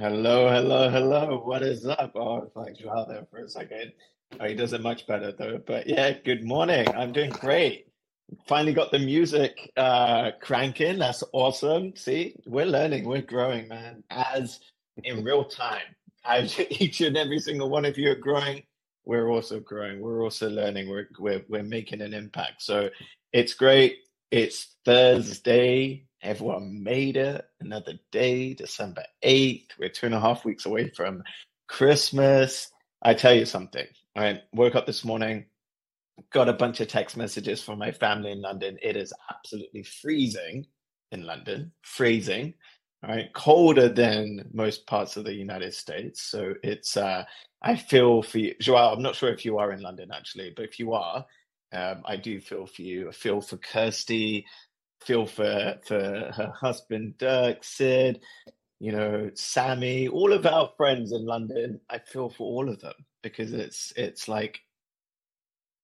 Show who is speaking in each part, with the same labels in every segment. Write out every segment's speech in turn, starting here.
Speaker 1: Hello, hello, hello. What is up? Oh, like Joao there for a second. Oh, he does it much better though. But yeah, good morning. I'm doing great. Finally got the music uh, cranking. That's awesome. See, we're learning, we're growing, man, as in real time. As each and every single one of you are growing, we're also growing. We're also learning. We're we're we're making an impact. So it's great. It's Thursday. Everyone made it. Another day, December 8th. We're two and a half weeks away from Christmas. I tell you something. I woke up this morning, got a bunch of text messages from my family in London. It is absolutely freezing in London, freezing, right? Colder than most parts of the United States. So it's, uh, I feel for you. Joao, I'm not sure if you are in London actually, but if you are, um, I do feel for you. I feel for Kirsty, feel for for her husband Dirk, Sid, you know, Sammy, all of our friends in London. I feel for all of them because it's it's like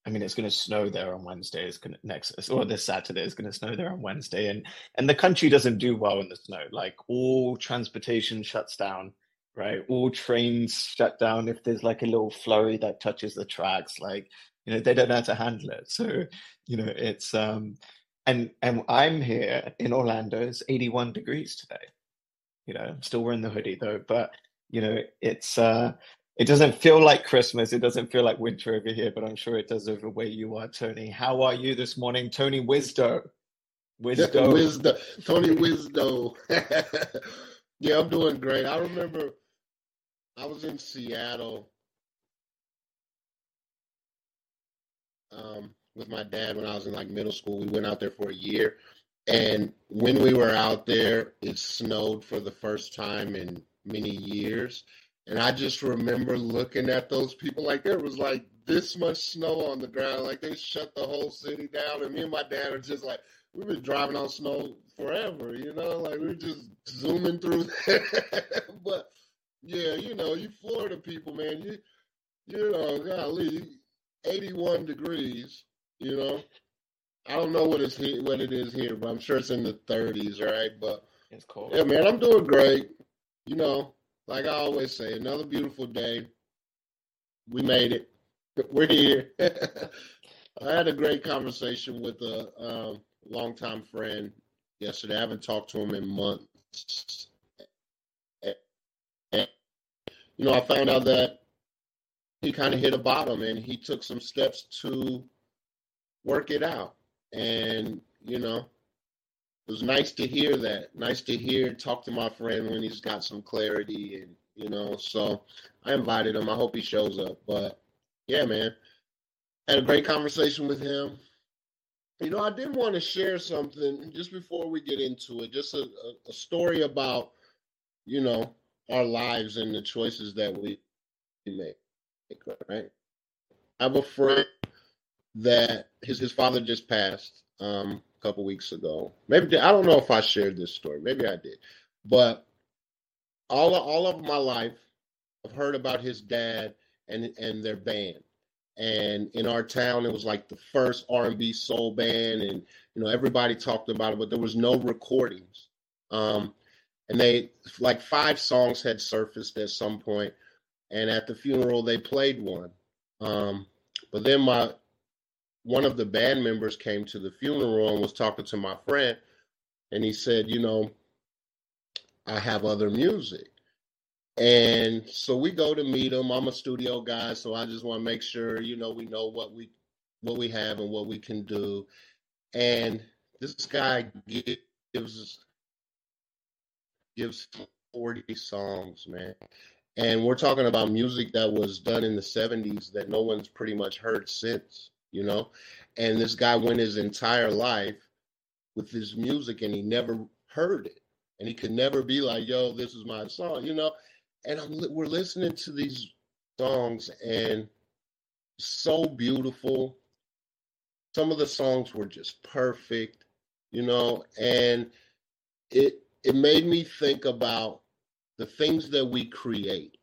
Speaker 1: I mean, it's going to snow there on Wednesday. It's going to next, or this Saturday is going to snow there on Wednesday, and and the country doesn't do well in the snow. Like all transportation shuts down, right? All trains shut down if there's like a little flurry that touches the tracks. Like you know, they don't know how to handle it. So you know, it's um, and and I'm here in Orlando. It's 81 degrees today. You know, I'm still wearing the hoodie though, but you know, it's uh it doesn't feel like Christmas. It doesn't feel like winter over here, but I'm sure it does over where you are, Tony. How are you this morning, Tony Wisdo?
Speaker 2: Wisdo. Wisdo. Tony Wisdo. yeah, I'm doing great. I remember I was in Seattle um, with my dad when I was in like middle school. We went out there for a year. And when we were out there, it snowed for the first time in many years. And I just remember looking at those people like there was like this much snow on the ground, like they shut the whole city down. And me and my dad are just like, we've been driving on snow forever, you know, like we are just zooming through but yeah, you know, you Florida people, man, you you know, golly, 81 degrees, you know. I don't know what it's here, what it is here, but I'm sure it's in the 30s, right? But
Speaker 1: it's cold.
Speaker 2: Yeah, man, I'm doing great. You know, like I always say, another beautiful day. We made it. We're here. I had a great conversation with a um, longtime friend yesterday. I haven't talked to him in months. And, you know, I found out that he kind of hit a bottom and he took some steps to work it out. And, you know, it was nice to hear that. Nice to hear, talk to my friend when he's got some clarity, and you know. So I invited him. I hope he shows up. But yeah, man, had a great conversation with him. You know, I did want to share something just before we get into it. Just a, a, story about, you know, our lives and the choices that we make. Right. I have a friend that his his father just passed. Um, a couple weeks ago. Maybe I don't know if I shared this story. Maybe I did, but all of, all of my life, I've heard about his dad and and their band. And in our town, it was like the first R and B soul band, and you know everybody talked about it, but there was no recordings. Um, and they like five songs had surfaced at some point, and at the funeral they played one. Um, but then my one of the band members came to the funeral and was talking to my friend, and he said, you know, I have other music. And so we go to meet him. I'm a studio guy, so I just want to make sure, you know, we know what we what we have and what we can do. And this guy gives gives 40 songs, man. And we're talking about music that was done in the 70s that no one's pretty much heard since you know. And this guy went his entire life with his music and he never heard it. And he could never be like, yo, this is my song, you know. And I'm, we're listening to these songs and so beautiful. Some of the songs were just perfect, you know, and it it made me think about the things that we create,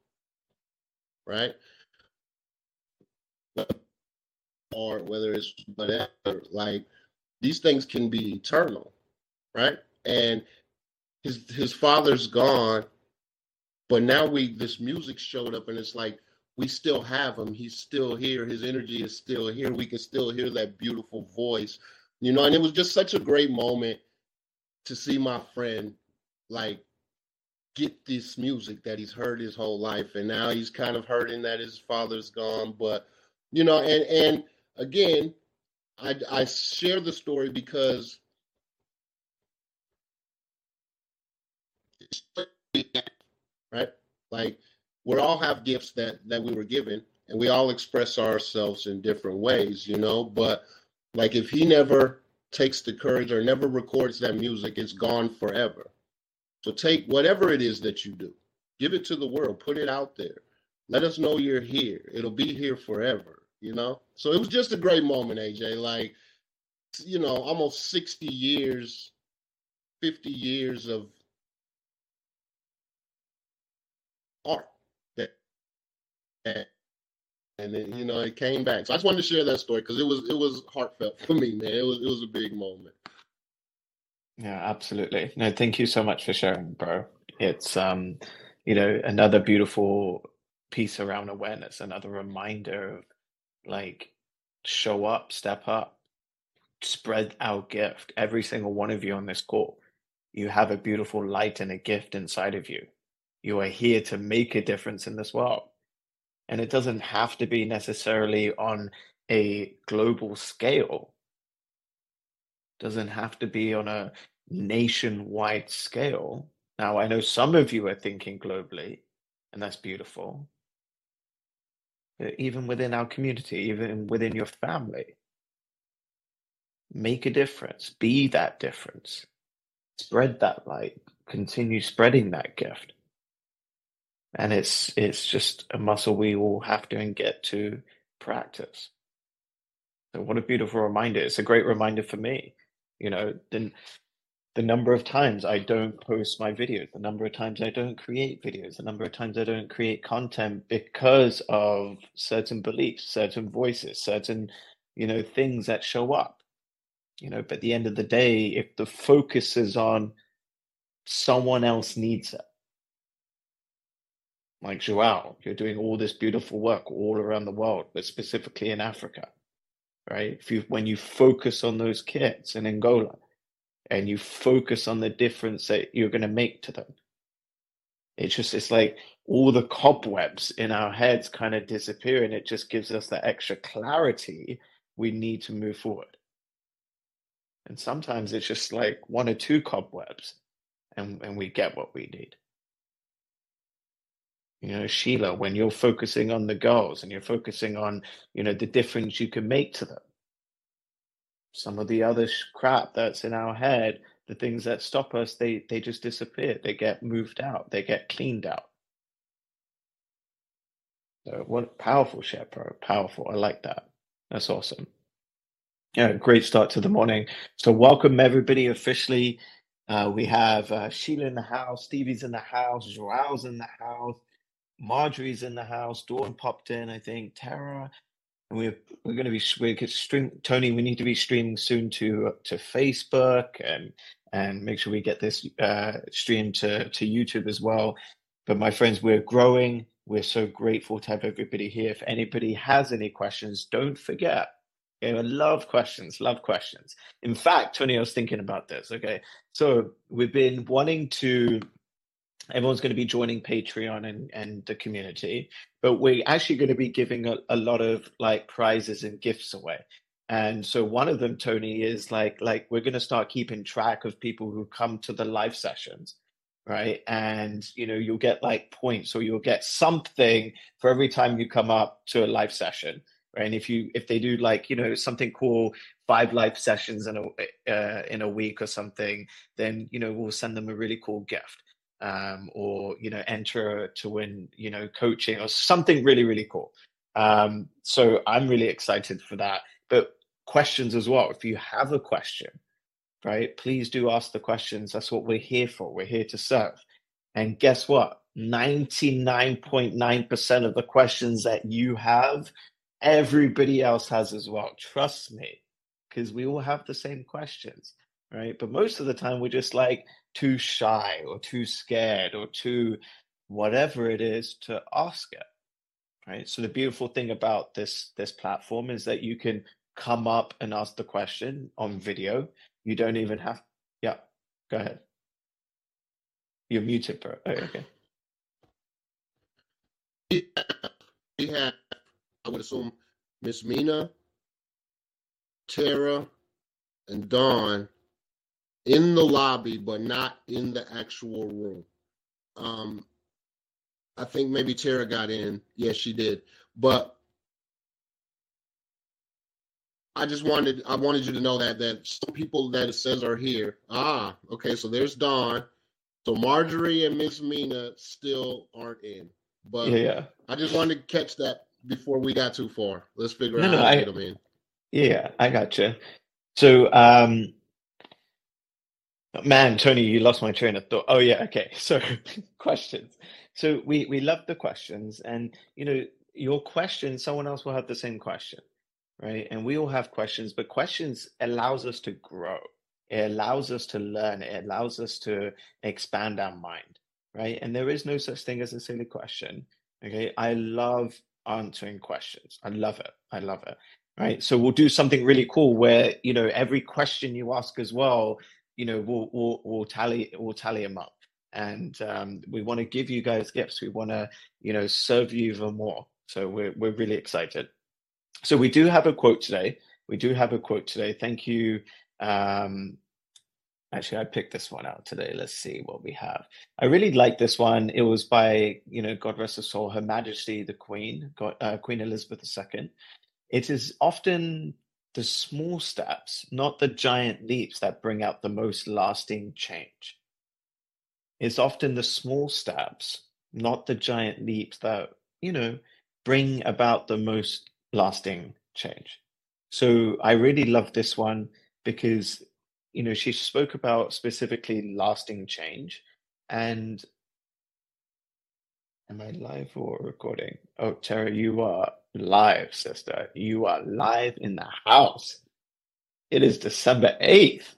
Speaker 2: right? Or whether it's whatever, like these things can be eternal, right? And his his father's gone, but now we this music showed up and it's like we still have him. He's still here. His energy is still here. We can still hear that beautiful voice, you know. And it was just such a great moment to see my friend like get this music that he's heard his whole life, and now he's kind of hurting that his father's gone. But you know, and and again, I I share the story because right, like we all have gifts that that we were given and we all express ourselves in different ways you know? But like if he never takes the courage or never records that music it's gone forever. So take whatever it is that you do give it to the world put it out there. Let us know you're here. It'll be here forever you know so it was just a great moment aj like you know almost 60 years 50 years of art and then you know it came back. So I just wanted to share that story because it was it was heartfelt for me, man. It was it was a big moment.
Speaker 1: Yeah, absolutely. No, thank you so much for sharing, bro. It's um, you know, another beautiful piece around awareness, another reminder of like show up, step up, spread our gift. Every single one of you on this call, you have a beautiful light and a gift inside of you. You are here to make a difference in this world. And it doesn't have to be necessarily on a global scale. Doesn't have to be on a nationwide scale. Now, I know some of you are thinking globally, and that's beautiful. But even within our community, even within your family, make a difference, be that difference, spread that light, continue spreading that gift and it's it's just a muscle we all have to and get to practice. So what a beautiful reminder! It's a great reminder for me. You know, the the number of times I don't post my videos, the number of times I don't create videos, the number of times I don't create content because of certain beliefs, certain voices, certain you know things that show up. You know, but at the end of the day, if the focus is on someone else needs it like Joao, you're doing all this beautiful work all around the world, but specifically in Africa, right? If you when you focus on those kids in Angola and you focus on the difference that you're going to make to them, it's just it's like all the cobwebs in our heads kind of disappear, and it just gives us that extra clarity we need to move forward. And sometimes it's just like one or two cobwebs, and and we get what we need. You know, Sheila, when you're focusing on the goals and you're focusing on, you know, the difference you can make to them. Some of the other crap that's in our head, the things that stop us, they they just disappear. They get moved out. They get cleaned out. So what powerful share. Powerful. I like that. That's awesome. Yeah, great start to the morning. So welcome everybody officially. Uh, we have uh, Sheila in the house, Stevie's in the house, Joao's in the house. Marjorie's in the house. Dawn popped in, I think. Tara, and we're we're going to be we could stream. Tony, we need to be streaming soon to to Facebook and and make sure we get this uh, stream to to YouTube as well. But my friends, we're growing. We're so grateful to have everybody here. If anybody has any questions, don't forget. Okay, I love questions, love questions. In fact, Tony, I was thinking about this. Okay, so we've been wanting to everyone's going to be joining patreon and, and the community but we're actually going to be giving a, a lot of like prizes and gifts away. And so one of them tony is like like we're going to start keeping track of people who come to the live sessions right? And you know you'll get like points or you'll get something for every time you come up to a live session right? And if you if they do like you know something cool five live sessions in a uh, in a week or something then you know we'll send them a really cool gift um, or you know enter to win you know coaching or something really really cool. Um, so i'm really excited for that. But questions as well. If you have a question right please do ask the questions. That's what we're here for. We're here to serve. And guess what? 99.9% of the questions that you have everybody else has as well. Trust me because we all have the same questions right? But most of the time we're just like too shy or too scared or too whatever it is to ask it right? So the beautiful thing about this this platform is that you can come up and ask the question on video. You don't even have yeah go ahead. You're muted bro. Oh, okay.
Speaker 2: We have i would assume miss mina tara and dawn in the lobby, but not in the actual room. Um, I think maybe Tara got in. Yes, she did. But I just wanted I wanted you to know that that some people that it says are here. Ah, okay. So there's Dawn. So Marjorie and Miss Mina still aren't in. But
Speaker 1: yeah, yeah.
Speaker 2: I just wanted to catch that before we got too far. Let's figure
Speaker 1: No,
Speaker 2: out
Speaker 1: no,
Speaker 2: how to
Speaker 1: I
Speaker 2: get them in.
Speaker 1: yeah, I gotcha. So um Man, Tony, you lost my train of thought. Oh yeah, okay. So questions. So we we love the questions, and you know your question, someone else will have the same question, right? And we all have questions, but questions allows us to grow. It allows us to learn. It allows us to expand our mind, right? And there is no such thing as a silly question. Okay, I love answering questions. I love it. I love it. Right. So we'll do something really cool where you know every question you ask as well you know we'll we'll, we'll tally we'll tally them up. And um, we want to give you guys gifts. We want to you know serve you even more. So we're, we're really excited. So we do have a quote today. We do have a quote today. Thank you um, actually i picked this one out today. Let's see what we have. I really like this one. It was by you know god rest her soul her majesty the queen god, uh, queen elizabeth ii it is often the small steps, not the giant leaps, that bring out the most lasting change. It's often the small steps, not the giant leaps, that, you know, bring about the most lasting change. So I really love this one because, you know, she spoke about specifically lasting change. And am I live or recording? Oh, Tara, you are live, sister. You are live in the house. It is December 8th,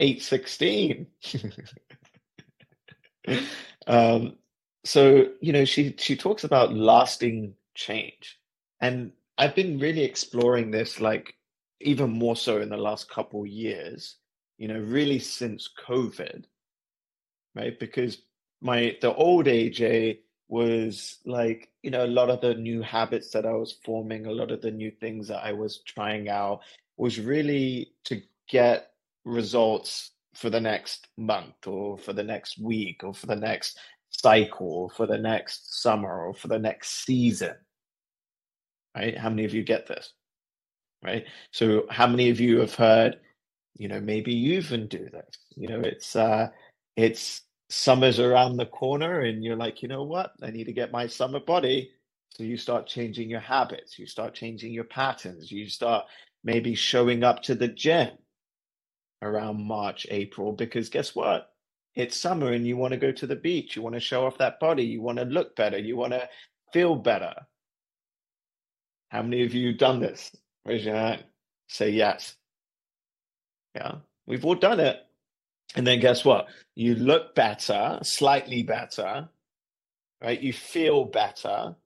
Speaker 1: 816. um, so, you know, she, she talks about lasting change. And I've been really exploring this, like, even more so in the last couple years, you know, really since COVID, right? Because my, the old AJ was like you know a lot of the new habits that i was forming a lot of the new things that i was trying out was really to get results for the next month or for the next week or for the next cycle or for the next summer or for the next season right? How many of you get this right? So how many of you have heard you know maybe you even do this you know it's uh it's summer's around the corner and you're like, you know what? I need to get my summer body. So you start changing your habits, you start changing your patterns, you start maybe showing up to the gym around March, April, because guess what? It's summer and you want to go to the beach, you want to show off that body, you want to look better, you want to feel better. How many of you done this? Raise your hand. Say yes. Yeah, we've all done it. And then guess what? You look better, slightly better, right? You feel better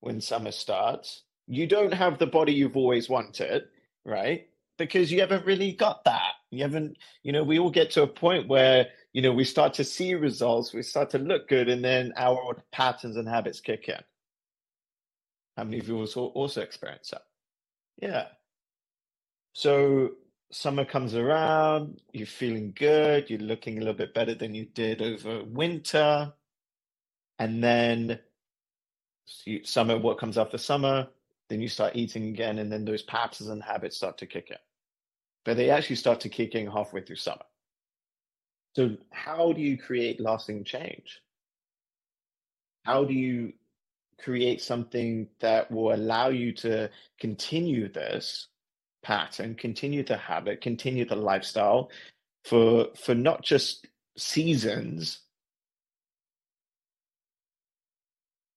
Speaker 1: when summer starts. You don't have the body you've always wanted, right? Because you haven't really got that. You haven't, you know, we all get to a point where, you know, we start to see results, we start to look good, and then our patterns and habits kick in. How many of you also, experience that? Yeah. So summer comes around, you're feeling good, you're looking a little bit better than you did over winter. And then summer, what comes after summer? Then you start eating again, and then those patterns and habits start to kick in. But they actually start to kick in halfway through summer. So, how do you create lasting change? How do you create something that will allow you to continue this pattern, continue the habit, continue the lifestyle for for not just seasons,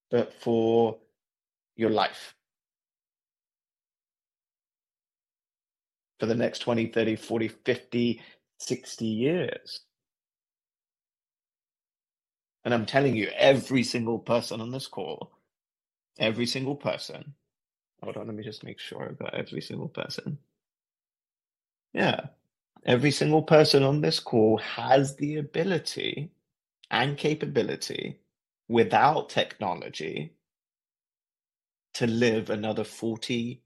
Speaker 1: but for your life. For the next 20, 30, 40, 50, 60 years. And I'm telling you, every single person on this call, every single person, hold on, let me just make sure about every single person. Yeah, every single person on this call has the ability and capability without technology to live another 40,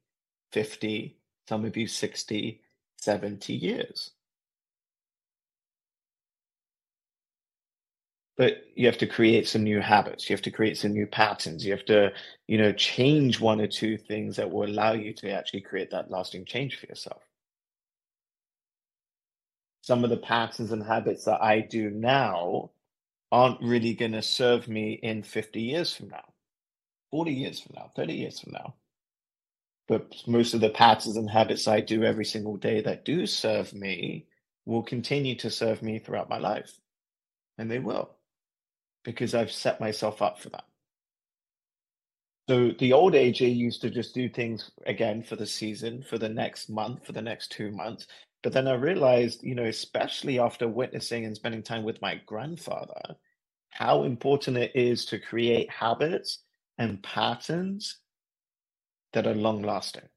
Speaker 1: 50, some of you 60, 70 years. But you have to create some new habits. You have to create some new patterns. You have to, you know, change one or two things that will allow you to actually create that lasting change for yourself some of the patterns and habits that I do now aren't really going to serve me in 50 years from now, 40 years from now, 30 years from now. But most of the patterns and habits I do every single day that do serve me will continue to serve me throughout my life. And they will, because I've set myself up for that. So the old AJ used to just do things again for the season, for the next month, for the next two months. But then I realized, you know, especially after witnessing and spending time with my grandfather, how important it is to create habits and patterns that are long lasting.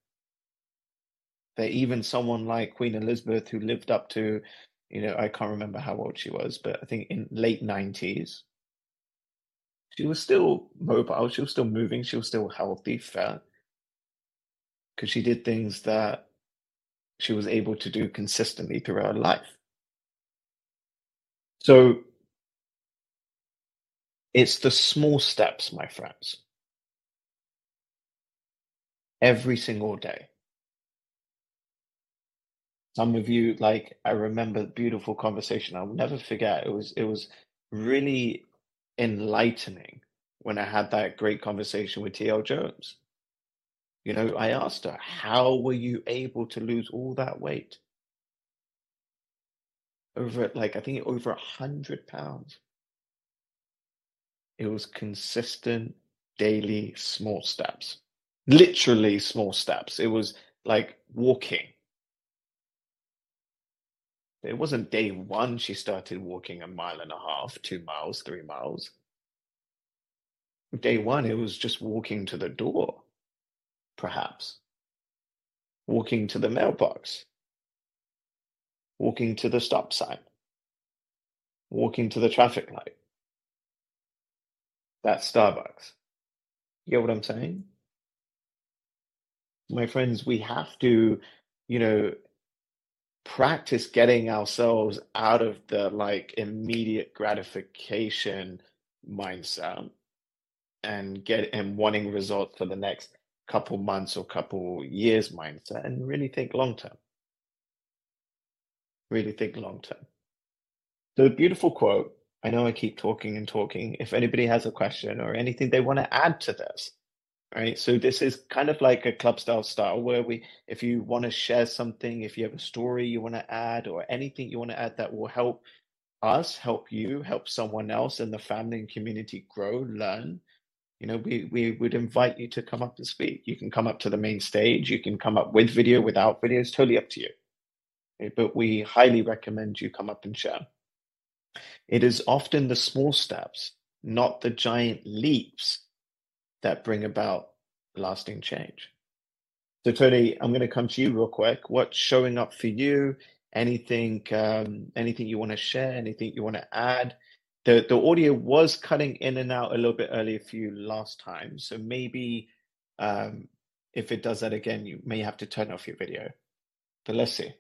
Speaker 1: That even someone like Queen Elizabeth, who lived up to, you know, I can't remember how old she was, but I think in late 90s, she was still mobile, she was still moving, she was still healthy, fat, because she did things that she was able to do consistently throughout her life. So it's the small steps, my friends. Every single day. Some of you, like I remember beautiful conversation. I'll never forget. It was it was really enlightening when I had that great conversation with TL Jones. You know, I asked her, how were you able to lose all that weight? Over like I think over a hundred pounds. It was consistent daily small steps. Literally small steps. It was like walking. It wasn't day one she started walking a mile and a half, two miles, three miles. Day one, it was just walking to the door perhaps. Walking to the mailbox. Walking to the stop sign. Walking to the traffic light. That's Starbucks. You get what I'm saying? My friends, we have to, you know, practice getting ourselves out of the like immediate gratification mindset and get and wanting results for the next couple months or couple years mindset and really think long term. Really think long term. So, beautiful quote. I know I keep talking and talking. If anybody has a question or anything they want to add to this, right? So, this is kind of like a club style style where we, if you want to share something, if you have a story you want to add or anything you want to add that will help us, help you, help someone else in the family and community grow, learn, you know, we, we would invite you to come up and speak. You can come up to the main stage. You can come up with video, without video. It's totally up to you. Okay, but we highly recommend you come up and share. It is often the small steps, not the giant leaps, that bring about lasting change. So, Tony, I'm going to come to you real quick. What's showing up for you? Anything, um, anything you want to share? Anything you want to add? the the audio was cutting in and out a little bit earlier for you last time, so maybe um, if it does that again, you may have to turn off your video. But let's see.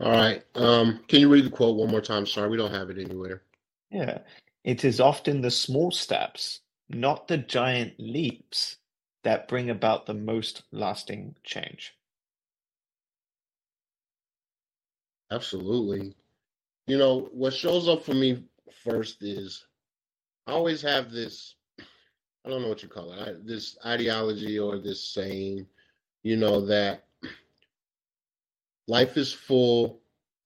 Speaker 2: All right. Um, can you read the quote one more time? Sorry, we don't have it anywhere.
Speaker 1: Yeah. It is often the small steps, not the giant leaps, that bring about the most lasting change.
Speaker 2: Absolutely. you know, what shows up for me first is I always have this, I don't know what you call it, this ideology or this saying, you know, that life is full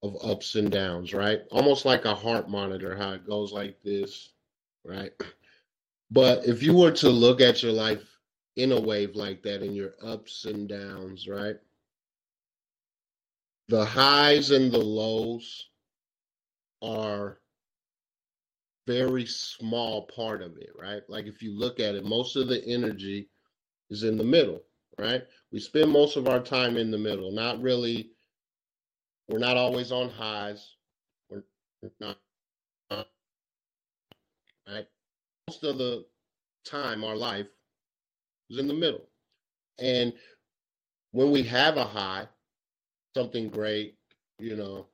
Speaker 2: of ups and downs, right? Almost like a heart monitor, how it goes like this, right? But if you were to look at your life in a wave like that, in your ups and downs, right? The highs and the lows are very small part of it, right? Like if you look at it, most of the energy is in the middle, right? We spend most of our time in the middle, not really, we're not always on highs. We're not, right? Most of the time, our life is in the middle. And when we have a high, something great, you know,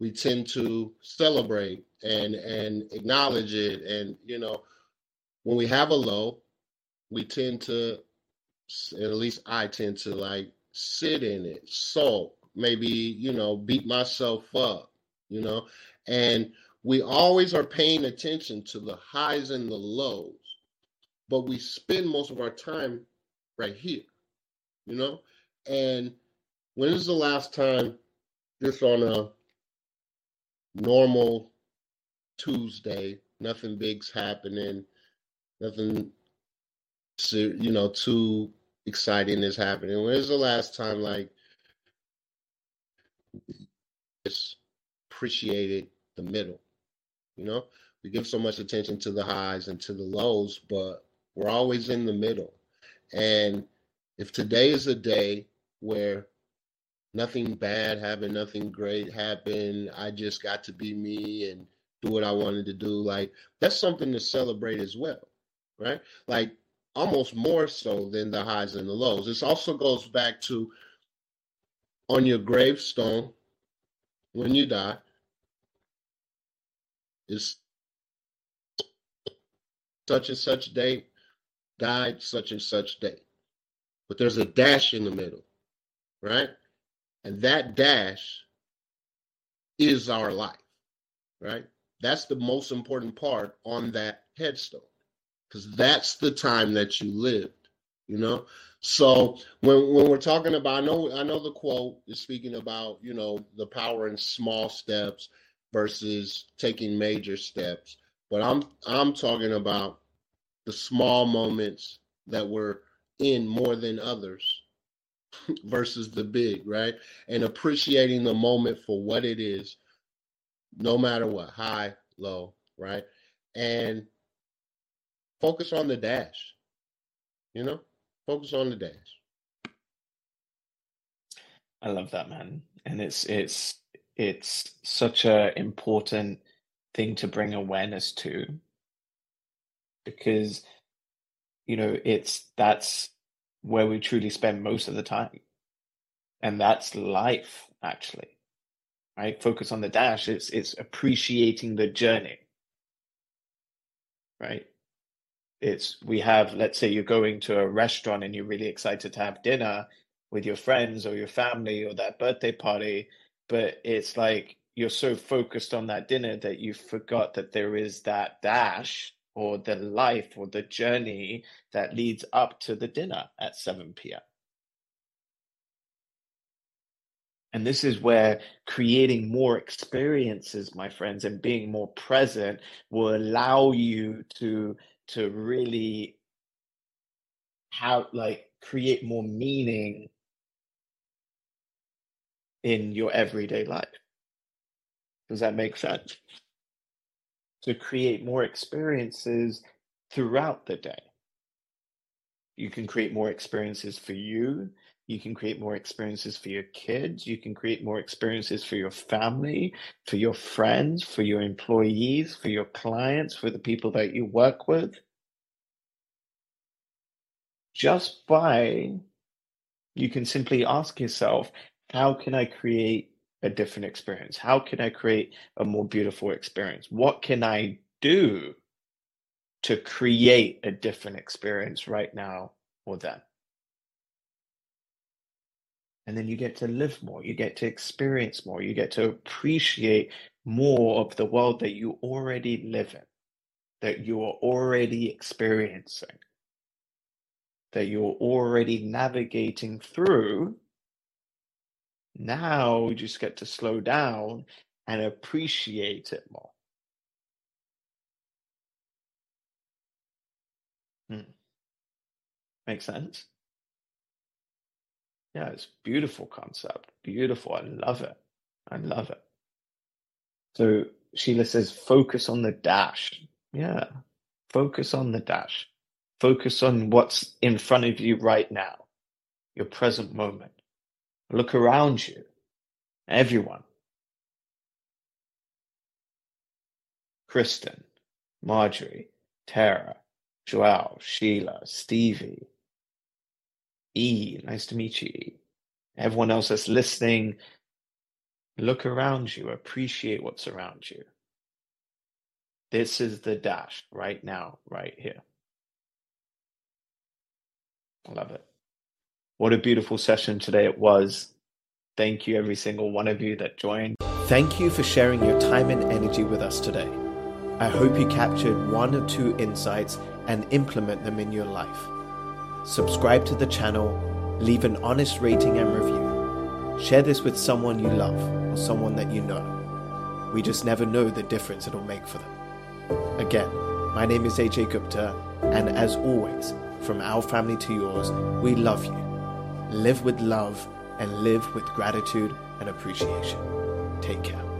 Speaker 2: we tend to celebrate and and acknowledge it and you know when we have a low we tend to at least i tend to like sit in it sulk maybe you know beat myself up you know and we always are paying attention to the highs and the lows but we spend most of our time right here you know and when is the last time just on a normal Tuesday. Nothing big's happening. Nothing, you know, too exciting is happening. When's the last time like just appreciated the middle? You know, we give so much attention to the highs and to the lows, but we're always in the middle. And if today is a day where nothing bad happened, nothing great happened. I just got to be me and do what I wanted to do. Like that's something to celebrate as well, right? Like almost more so than the highs and the lows. This also goes back to on your gravestone when you die is such and such date died such and such date but there's a dash in the middle right and that dash is our life, right? That's the most important part on that headstone because that's the time that you lived, you know? So when when we're talking about, I know I know the quote is speaking about, you know, the power in small steps versus taking major steps. But I'm I'm talking about the small moments that we're in more than others versus the big, right? And appreciating the moment for what it is, no matter what, high, low, right? And focus on the dash, you know, focus on the dash.
Speaker 1: I love that, man. And it's, it's, it's such a important thing to bring awareness to because you know it's that's where we truly spend most of the time. And that's life, actually. Right? Focus on the dash. It's it's appreciating the journey. Right? It's we have, let's say you're going to a restaurant and you're really excited to have dinner with your friends or your family or that birthday party, but it's like you're so focused on that dinner that you forgot that there is that dash or the life or the journey that leads up to the dinner at 7 p.m. And this is where creating more experiences, my friends, and being more present will allow you to to really have like create more meaning in your everyday life. Does that make sense? to create more experiences throughout the day. You can create more experiences for you. You can create more experiences for your kids. You can create more experiences for your family, for your friends, for your employees, for your clients, for the people that you work with. Just by, you can simply ask yourself, how can I create a different experience? How can I create a more beautiful experience? What can I do to create a different experience right now or then? And then you get to live more, you get to experience more, you get to appreciate more of the world that you already live in, that you are already experiencing, that you're already navigating through. Now you just get to slow down and appreciate it more. Hmm. Makes sense? Yeah, it's beautiful concept. Beautiful. I love it. I love it. So Sheila says, focus on the dash. Yeah, focus on the dash. Focus on what's in front of you right now, your present moment. Look around you, everyone. Kristen, Marjorie, Tara, Joelle, Sheila, Stevie, E, nice to meet you. Everyone else that's listening, look around you, appreciate what's around you. This is the dash right now, right here. I love it. What a beautiful session today it was. Thank you, every single one of you that joined.
Speaker 3: Thank you for sharing your time and energy with us today. I hope you captured one or two insights and implement them in your life. Subscribe to the channel, leave an honest rating and review. Share this with someone you love or someone that you know. We just never know the difference it'll make for them. Again, my name is AJ Gupta, and as always, from our family to yours, we love you. Live with love and live with gratitude and appreciation. Take care.